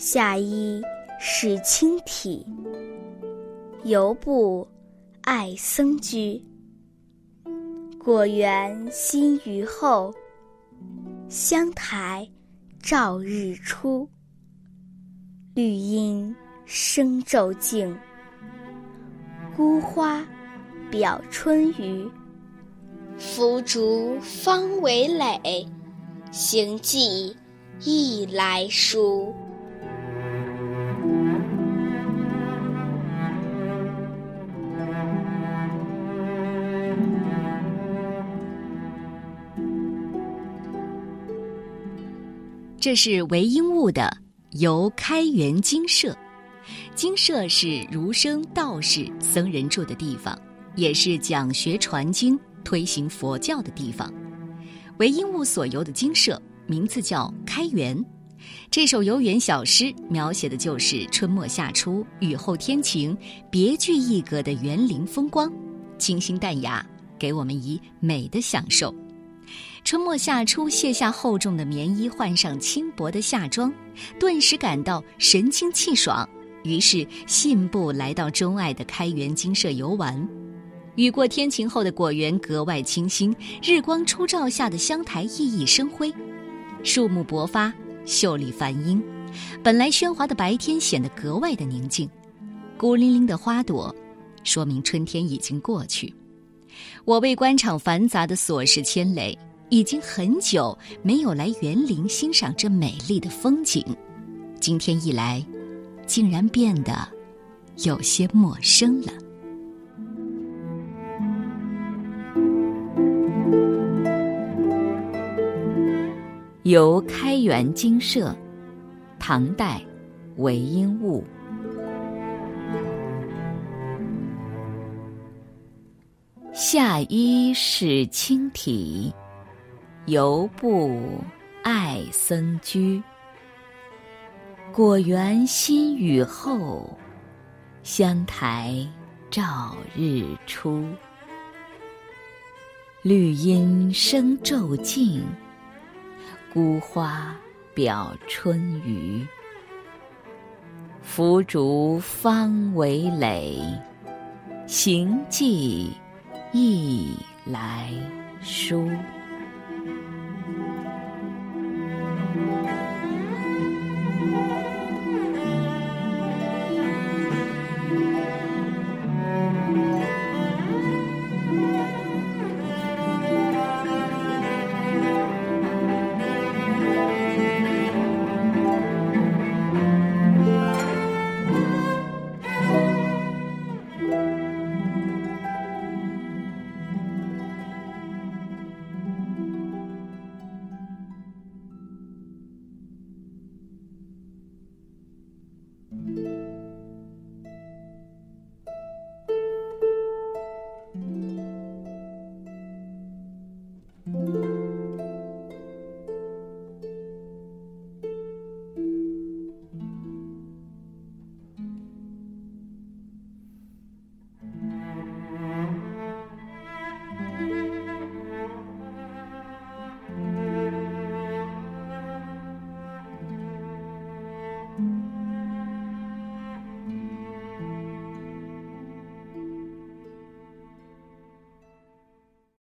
夏衣是清体，犹不爱僧居。果园新雨后，香台照日出。绿阴生昼静，孤花表春余。拂竹方为垒，行迹亦来书。这是韦应物的《游开元精舍》，精舍是儒生、道士、僧人住的地方，也是讲学传经、推行佛教的地方。韦应物所游的精舍名字叫开元。这首游园小诗描写的就是春末夏初雨后天晴、别具一格的园林风光，清新淡雅，给我们以美的享受。春末夏初，卸下厚重的棉衣，换上轻薄的夏装，顿时感到神清气爽。于是信步来到钟爱的开元精舍游玩。雨过天晴后的果园格外清新，日光初照下的香台熠熠生辉，树木勃发，秀丽繁英。本来喧哗的白天显得格外的宁静，孤零零的花朵，说明春天已经过去。我为官场繁杂的琐事牵累，已经很久没有来园林欣赏这美丽的风景。今天一来，竟然变得有些陌生了。由开元精舍，唐代，韦应物。夏衣是清体，犹不爱僧居。果园新雨后，香台照日出。绿阴生昼静，孤花表春余。拂竹方为垒，行迹。亦来书。